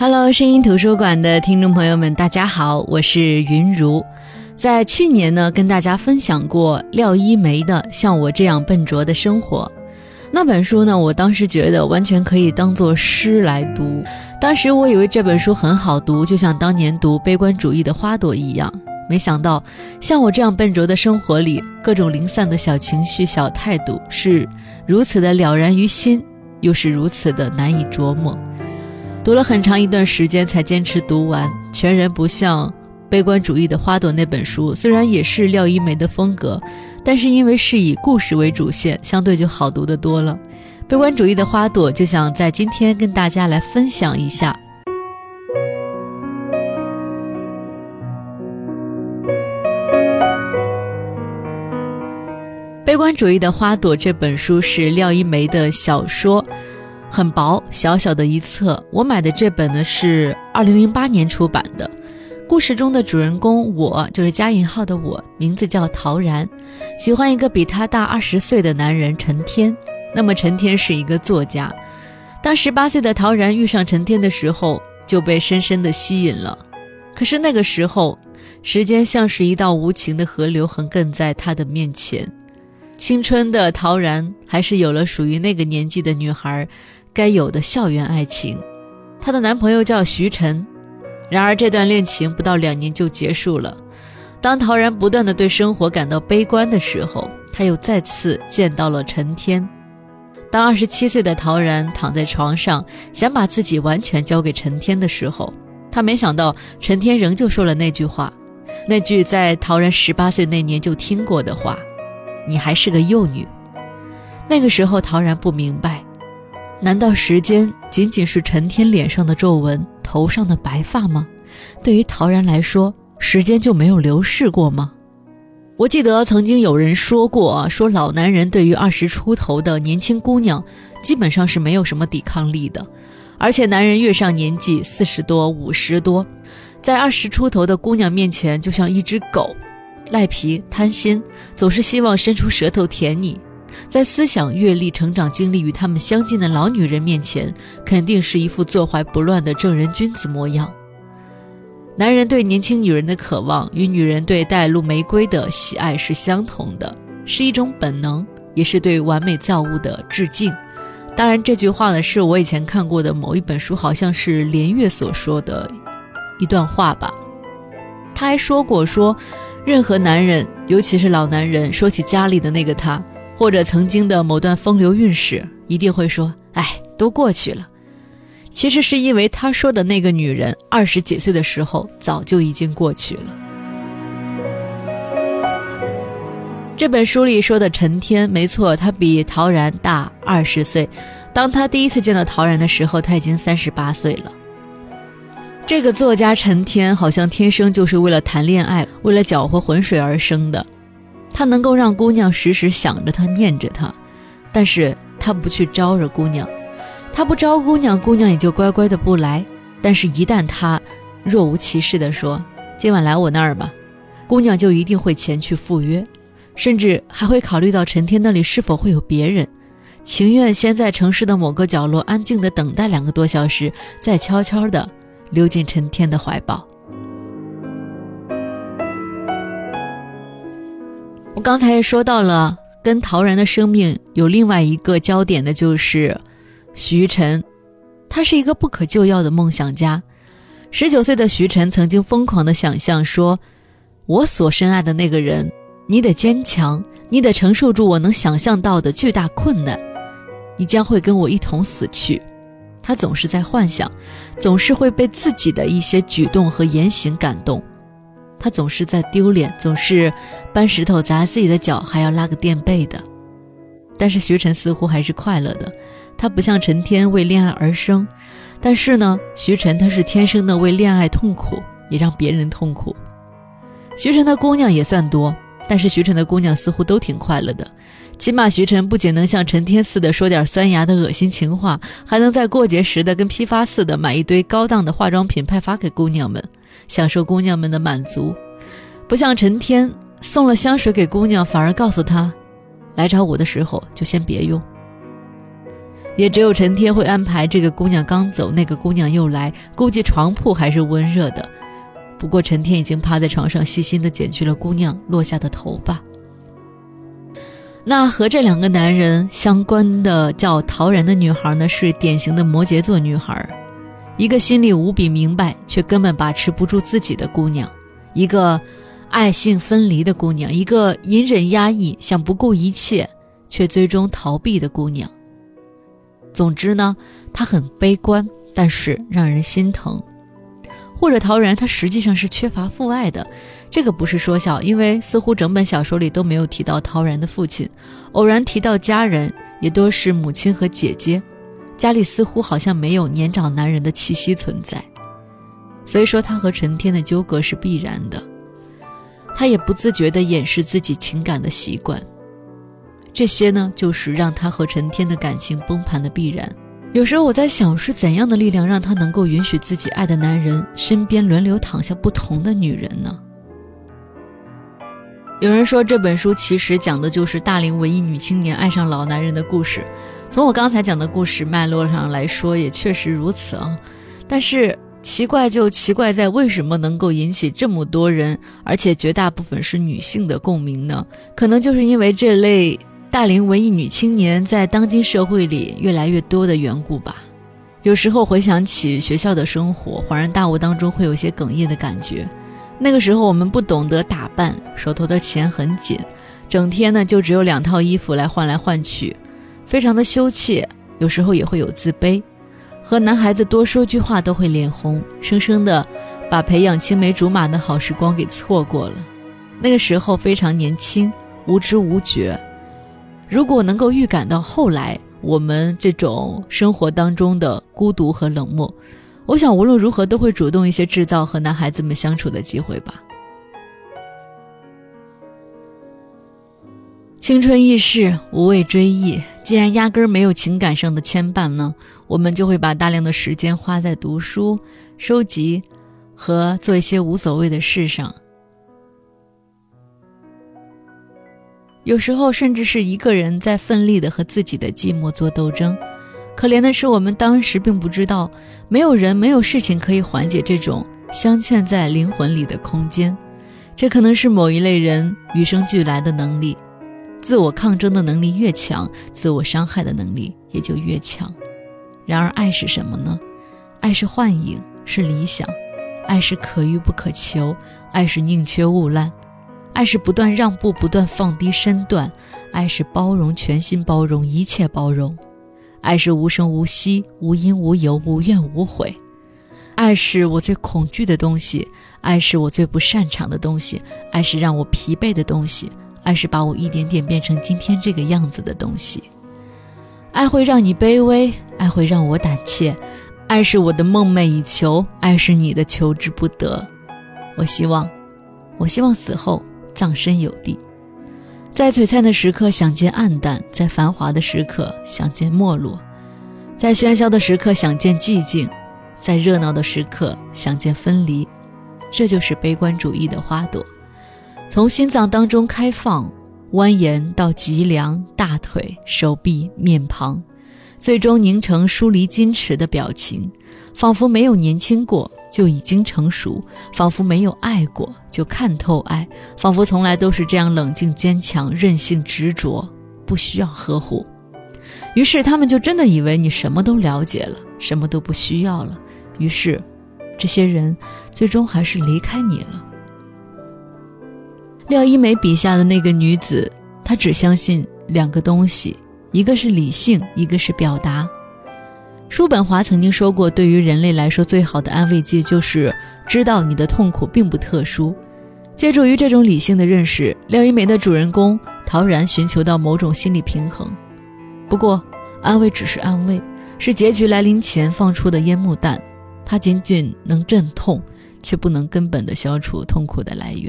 Hello，声音图书馆的听众朋友们，大家好，我是云如。在去年呢，跟大家分享过廖一梅的《像我这样笨拙的生活》那本书呢，我当时觉得完全可以当做诗来读。当时我以为这本书很好读，就像当年读《悲观主义的花朵》一样。没想到，像我这样笨拙的生活里，各种零散的小情绪、小态度是如此的了然于心，又是如此的难以琢磨。读了很长一段时间才坚持读完，全然不像《悲观主义的花朵》那本书，虽然也是廖一梅的风格，但是因为是以故事为主线，相对就好读的多了。《悲观主义的花朵》就想在今天跟大家来分享一下。《悲观主义的花朵》这本书是廖一梅的小说。很薄，小小的一册。我买的这本呢是二零零八年出版的。故事中的主人公，我就是加引号的我，名字叫陶然，喜欢一个比他大二十岁的男人陈天。那么陈天是一个作家。当十八岁的陶然遇上陈天的时候，就被深深的吸引了。可是那个时候，时间像是一道无情的河流，横亘在他的面前。青春的陶然还是有了属于那个年纪的女孩。该有的校园爱情，她的男朋友叫徐晨。然而，这段恋情不到两年就结束了。当陶然不断的对生活感到悲观的时候，他又再次见到了陈天。当二十七岁的陶然躺在床上，想把自己完全交给陈天的时候，他没想到陈天仍旧说了那句话，那句在陶然十八岁那年就听过的话：“你还是个幼女。”那个时候，陶然不明白。难道时间仅仅是陈天脸上的皱纹、头上的白发吗？对于陶然来说，时间就没有流逝过吗？我记得曾经有人说过，说老男人对于二十出头的年轻姑娘，基本上是没有什么抵抗力的。而且男人越上年纪，四十多、五十多，在二十出头的姑娘面前，就像一只狗，赖皮、贪心，总是希望伸出舌头舔你。在思想阅历、成长经历与他们相近的老女人面前，肯定是一副坐怀不乱的正人君子模样。男人对年轻女人的渴望，与女人对带露玫瑰的喜爱是相同的，是一种本能，也是对完美造物的致敬。当然，这句话呢，是我以前看过的某一本书，好像是连岳所说的一段话吧。他还说过，说任何男人，尤其是老男人，说起家里的那个他。或者曾经的某段风流韵事，一定会说：“哎，都过去了。”其实是因为他说的那个女人二十几岁的时候，早就已经过去了。这本书里说的陈天，没错，他比陶然大二十岁。当他第一次见到陶然的时候，他已经三十八岁了。这个作家陈天，好像天生就是为了谈恋爱，为了搅和浑水而生的。他能够让姑娘时时想着他、念着他，但是他不去招惹姑娘，他不招姑娘，姑娘也就乖乖的不来。但是，一旦他若无其事地说今晚来我那儿吧，姑娘就一定会前去赴约，甚至还会考虑到陈天那里是否会有别人，情愿先在城市的某个角落安静的等待两个多小时，再悄悄的溜进陈天的怀抱。我刚才也说到了，跟陶然的生命有另外一个焦点的，就是徐晨。他是一个不可救药的梦想家。十九岁的徐晨曾经疯狂的想象说：“我所深爱的那个人，你得坚强，你得承受住我能想象到的巨大困难，你将会跟我一同死去。”他总是在幻想，总是会被自己的一些举动和言行感动。他总是在丢脸，总是搬石头砸自己的脚，还要拉个垫背的。但是徐晨似乎还是快乐的，他不像陈天为恋爱而生，但是呢，徐晨他是天生的为恋爱痛苦，也让别人痛苦。徐晨的姑娘也算多，但是徐晨的姑娘似乎都挺快乐的。起码徐晨不仅能像陈天似的说点酸牙的恶心情话，还能在过节时的跟批发似的买一堆高档的化妆品派发给姑娘们。享受姑娘们的满足，不像陈天送了香水给姑娘，反而告诉她，来找我的时候就先别用。也只有陈天会安排这个姑娘刚走，那个姑娘又来，估计床铺还是温热的。不过陈天已经趴在床上，细心地剪去了姑娘落下的头发。那和这两个男人相关的叫陶然的女孩呢，是典型的摩羯座女孩，一个心里无比明白却根本把持不住自己的姑娘，一个爱性分离的姑娘，一个隐忍压抑想不顾一切却最终逃避的姑娘。总之呢，她很悲观，但是让人心疼。或者陶然，他实际上是缺乏父爱的，这个不是说笑，因为似乎整本小说里都没有提到陶然的父亲，偶然提到家人也都是母亲和姐姐，家里似乎好像没有年长男人的气息存在，所以说他和陈天的纠葛是必然的，他也不自觉地掩饰自己情感的习惯，这些呢，就是让他和陈天的感情崩盘的必然。有时候我在想，是怎样的力量让他能够允许自己爱的男人身边轮流躺下不同的女人呢？有人说这本书其实讲的就是大龄文艺女青年爱上老男人的故事。从我刚才讲的故事脉络上来说，也确实如此啊。但是奇怪就奇怪在为什么能够引起这么多人，而且绝大部分是女性的共鸣呢？可能就是因为这类。大龄文艺女青年在当今社会里越来越多的缘故吧。有时候回想起学校的生活，恍然大悟当中会有些哽咽的感觉。那个时候我们不懂得打扮，手头的钱很紧，整天呢就只有两套衣服来换来换去，非常的羞怯，有时候也会有自卑，和男孩子多说句话都会脸红，生生的把培养青梅竹马的好时光给错过了。那个时候非常年轻，无知无觉。如果能够预感到后来我们这种生活当中的孤独和冷漠，我想无论如何都会主动一些制造和男孩子们相处的机会吧。青春易逝，无谓追忆。既然压根儿没有情感上的牵绊呢，我们就会把大量的时间花在读书、收集和做一些无所谓的事上。有时候，甚至是一个人在奋力的和自己的寂寞做斗争。可怜的是，我们当时并不知道，没有人、没有事情可以缓解这种镶嵌在灵魂里的空间。这可能是某一类人与生俱来的能力。自我抗争的能力越强，自我伤害的能力也就越强。然而，爱是什么呢？爱是幻影，是理想；爱是可遇不可求；爱是宁缺毋滥。爱是不断让步，不断放低身段；爱是包容，全心包容，一切包容；爱是无声无息，无因无由，无怨无悔；爱是我最恐惧的东西，爱是我最不擅长的东西，爱是让我疲惫的东西，爱是把我一点点变成今天这个样子的东西。爱会让你卑微，爱会让我胆怯，爱是我的梦寐以求，爱是你的求之不得。我希望，我希望死后。葬身有地，在璀璨的时刻想见暗淡，在繁华的时刻想见没落，在喧嚣的时刻想见寂静，在热闹的时刻想见分离。这就是悲观主义的花朵，从心脏当中开放，蜿蜒到脊梁、大腿、手臂、面庞，最终凝成疏离矜持的表情，仿佛没有年轻过。就已经成熟，仿佛没有爱过就看透爱，仿佛从来都是这样冷静坚强、任性执着，不需要呵护。于是他们就真的以为你什么都了解了，什么都不需要了。于是，这些人最终还是离开你了。廖一梅笔下的那个女子，她只相信两个东西，一个是理性，一个是表达。叔本华曾经说过：“对于人类来说，最好的安慰剂就是知道你的痛苦并不特殊。”借助于这种理性的认识，廖一梅的主人公陶然寻求到某种心理平衡。不过，安慰只是安慰，是结局来临前放出的烟幕弹，它仅仅能镇痛，却不能根本的消除痛苦的来源。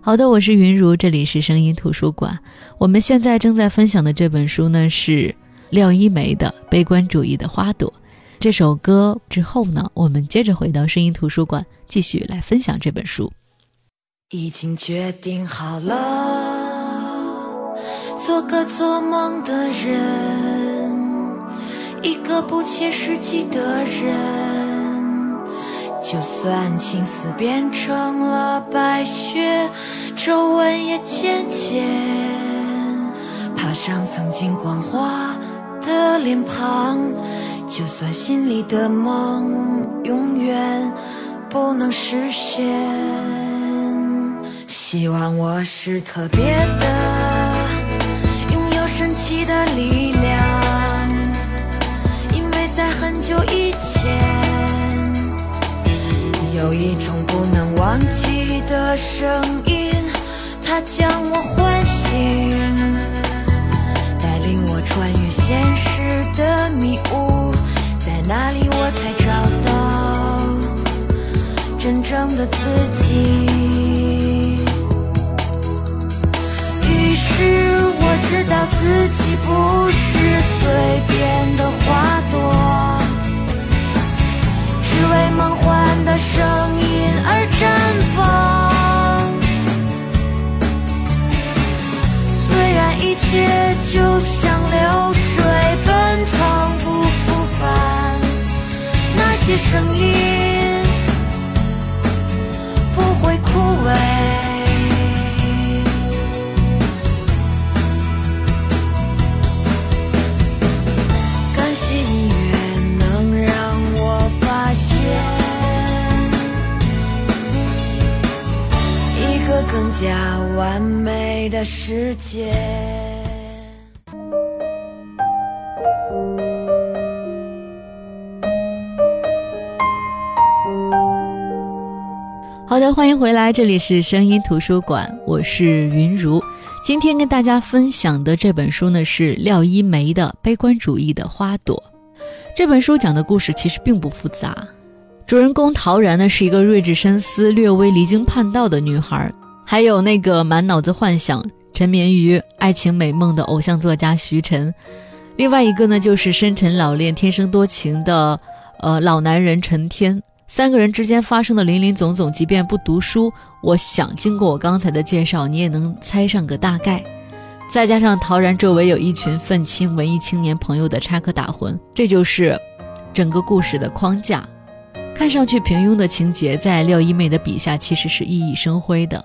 好的，我是云如，这里是声音图书馆。我们现在正在分享的这本书呢是。廖一梅的《悲观主义的花朵》这首歌之后呢，我们接着回到声音图书馆，继续来分享这本书。已经决定好了，做个做梦的人，一个不切实际的人。就算青丝变成了白雪，皱纹也渐渐爬上曾经光滑的脸庞。就算心里的梦永远不能实现，希望我是特别的，拥有神奇的力量，因为在很久以前，有一种不能忘记的声音，它将我唤醒，带领我穿越现实的迷雾。在哪里我才找到真正的自己？于是我知道自己不是随便的花朵，只为梦幻的声音而绽放。虽然一切就像流水奔腾。些声音不会枯萎。感谢音乐能让我发现一个更加完美的世界。好的，欢迎回来，这里是声音图书馆，我是云如。今天跟大家分享的这本书呢是廖一梅的《悲观主义的花朵》。这本书讲的故事其实并不复杂，主人公陶然呢是一个睿智深思、略微离经叛道的女孩，还有那个满脑子幻想、沉眠于爱情美梦的偶像作家徐晨，另外一个呢就是深沉老练、天生多情的呃老男人陈天。三个人之间发生的林林总总，即便不读书，我想经过我刚才的介绍，你也能猜上个大概。再加上陶然周围有一群愤青文艺青年朋友的插科打诨，这就是整个故事的框架。看上去平庸的情节，在廖一梅的笔下其实是熠熠生辉的。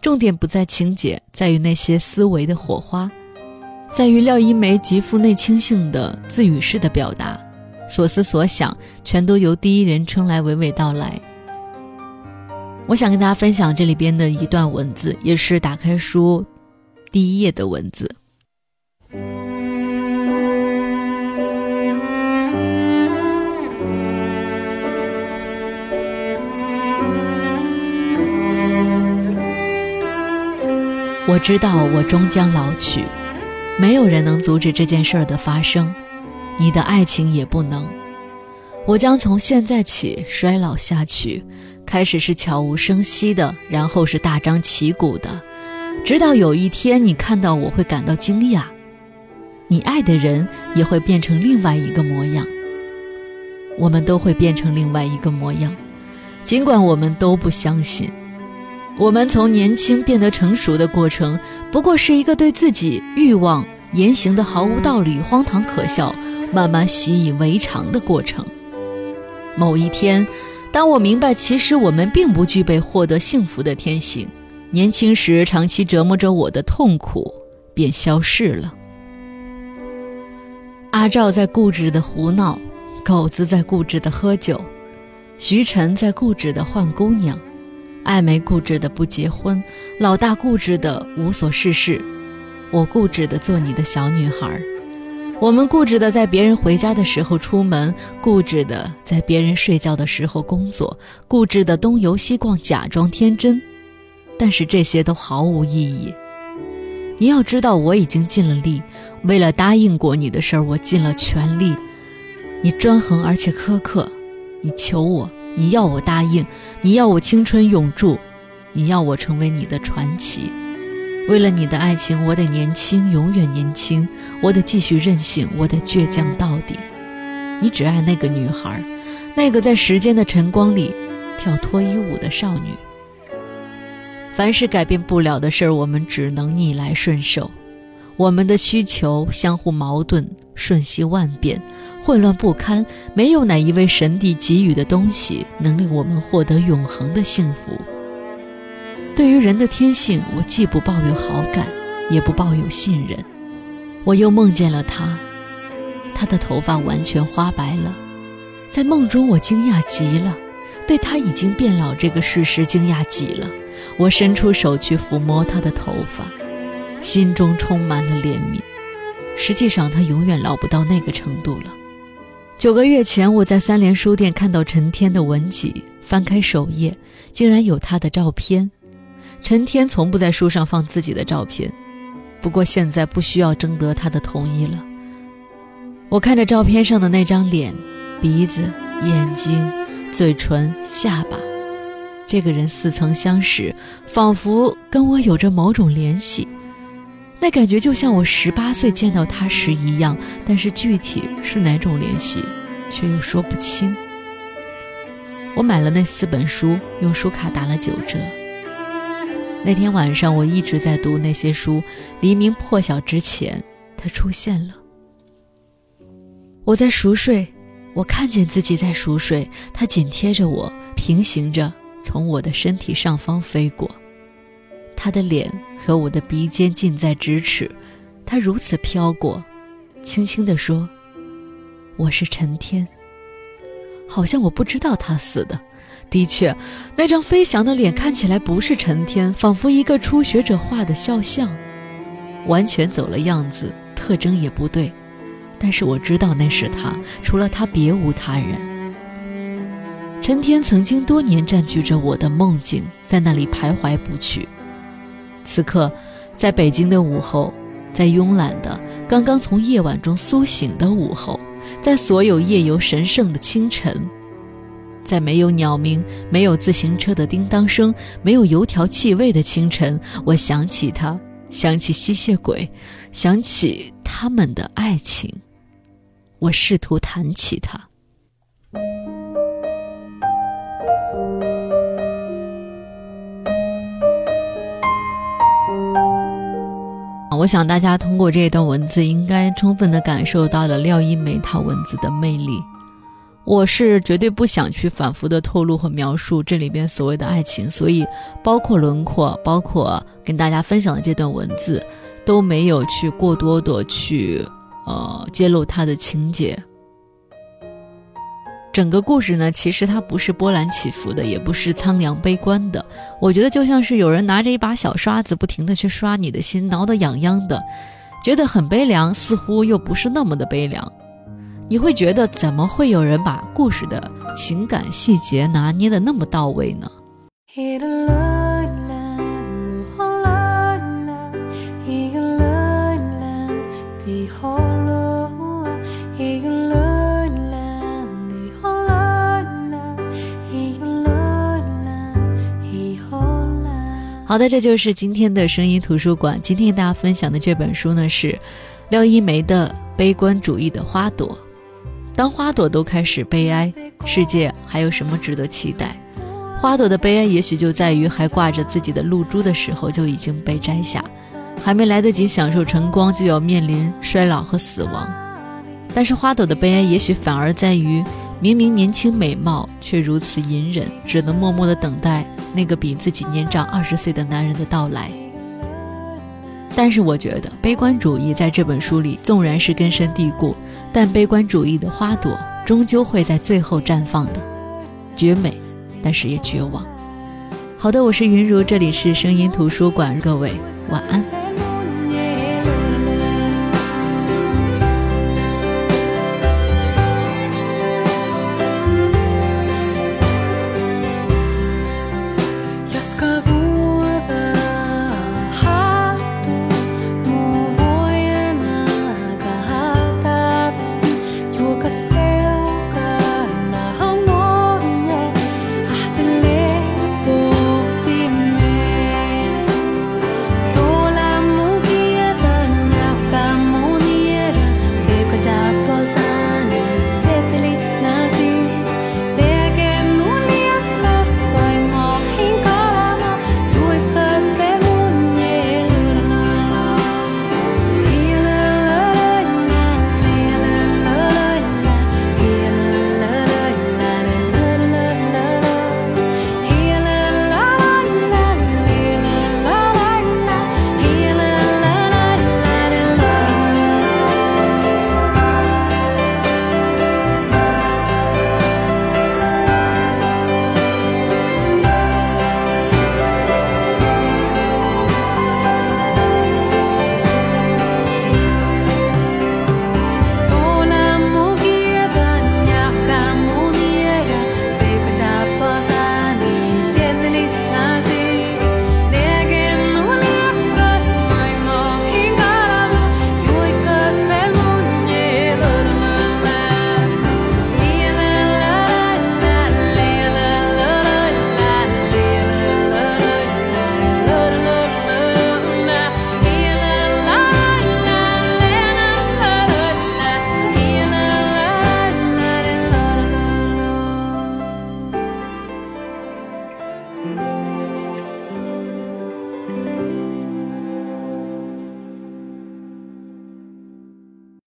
重点不在情节，在于那些思维的火花，在于廖一梅极富内倾性的自语式的表达。所思所想，全都由第一人称来娓娓道来。我想跟大家分享这里边的一段文字，也是打开书第一页的文字。我知道我终将老去，没有人能阻止这件事儿的发生。你的爱情也不能，我将从现在起衰老下去，开始是悄无声息的，然后是大张旗鼓的，直到有一天你看到我会感到惊讶，你爱的人也会变成另外一个模样，我们都会变成另外一个模样，尽管我们都不相信，我们从年轻变得成熟的过程，不过是一个对自己欲望言行的毫无道理、荒唐可笑。慢慢习以为常的过程。某一天，当我明白其实我们并不具备获得幸福的天性，年轻时长期折磨着我的痛苦便消逝了。阿赵在固执的胡闹，狗子在固执的喝酒，徐晨在固执的换姑娘，艾梅固执的不结婚，老大固执的无所事事，我固执的做你的小女孩。我们固执的在别人回家的时候出门，固执的在别人睡觉的时候工作，固执的东游西逛，假装天真，但是这些都毫无意义。你要知道，我已经尽了力，为了答应过你的事儿，我尽了全力。你专横而且苛刻，你求我，你要我答应，你要我青春永驻，你要我成为你的传奇。为了你的爱情，我得年轻，永远年轻。我得继续任性，我得倔强到底。你只爱那个女孩，那个在时间的晨光里跳脱衣舞的少女。凡是改变不了的事儿，我们只能逆来顺受。我们的需求相互矛盾，瞬息万变，混乱不堪。没有哪一位神帝给予的东西能令我们获得永恒的幸福。对于人的天性，我既不抱有好感，也不抱有信任。我又梦见了他，他的头发完全花白了。在梦中，我惊讶极了，对他已经变老这个事实惊讶极了。我伸出手去抚摸他的头发，心中充满了怜悯。实际上，他永远老不到那个程度了。九个月前，我在三联书店看到陈天的文集，翻开首页，竟然有他的照片。陈天从不在书上放自己的照片，不过现在不需要征得他的同意了。我看着照片上的那张脸。鼻子、眼睛、嘴唇、下巴，这个人似曾相识，仿佛跟我有着某种联系。那感觉就像我十八岁见到他时一样，但是具体是哪种联系，却又说不清。我买了那四本书，用书卡打了九折。那天晚上我一直在读那些书，黎明破晓之前，他出现了。我在熟睡。我看见自己在熟睡，他紧贴着我，平行着从我的身体上方飞过。他的脸和我的鼻尖近在咫尺，他如此飘过，轻轻地说：“我是陈天。”好像我不知道他似的。的确，那张飞翔的脸看起来不是陈天，仿佛一个初学者画的肖像，完全走了样子，特征也不对。但是我知道那是他，除了他别无他人。陈天曾经多年占据着我的梦境，在那里徘徊不去。此刻，在北京的午后，在慵懒的、刚刚从夜晚中苏醒的午后，在所有夜游神圣的清晨，在没有鸟鸣、没有自行车的叮当声、没有油条气味的清晨，我想起他，想起吸血鬼，想起他们的爱情。我试图谈起他。我想大家通过这段文字，应该充分的感受到了廖一梅她文字的魅力。我是绝对不想去反复的透露和描述这里边所谓的爱情，所以包括轮廓，包括跟大家分享的这段文字，都没有去过多的去。呃，揭露它的情节。整个故事呢，其实它不是波澜起伏的，也不是苍凉悲观的。我觉得就像是有人拿着一把小刷子，不停的去刷你的心，挠得痒痒的，觉得很悲凉，似乎又不是那么的悲凉。你会觉得，怎么会有人把故事的情感细节拿捏的那么到位呢？好的，这就是今天的声音图书馆。今天给大家分享的这本书呢，是廖一梅的《悲观主义的花朵》。当花朵都开始悲哀，世界还有什么值得期待？花朵的悲哀也许就在于还挂着自己的露珠的时候就已经被摘下，还没来得及享受晨光，就要面临衰老和死亡。但是花朵的悲哀也许反而在于，明明年轻美貌，却如此隐忍，只能默默的等待。那个比自己年长二十岁的男人的到来，但是我觉得悲观主义在这本书里纵然是根深蒂固，但悲观主义的花朵终究会在最后绽放的，绝美，但是也绝望。好的，我是云如，这里是声音图书馆，各位晚安。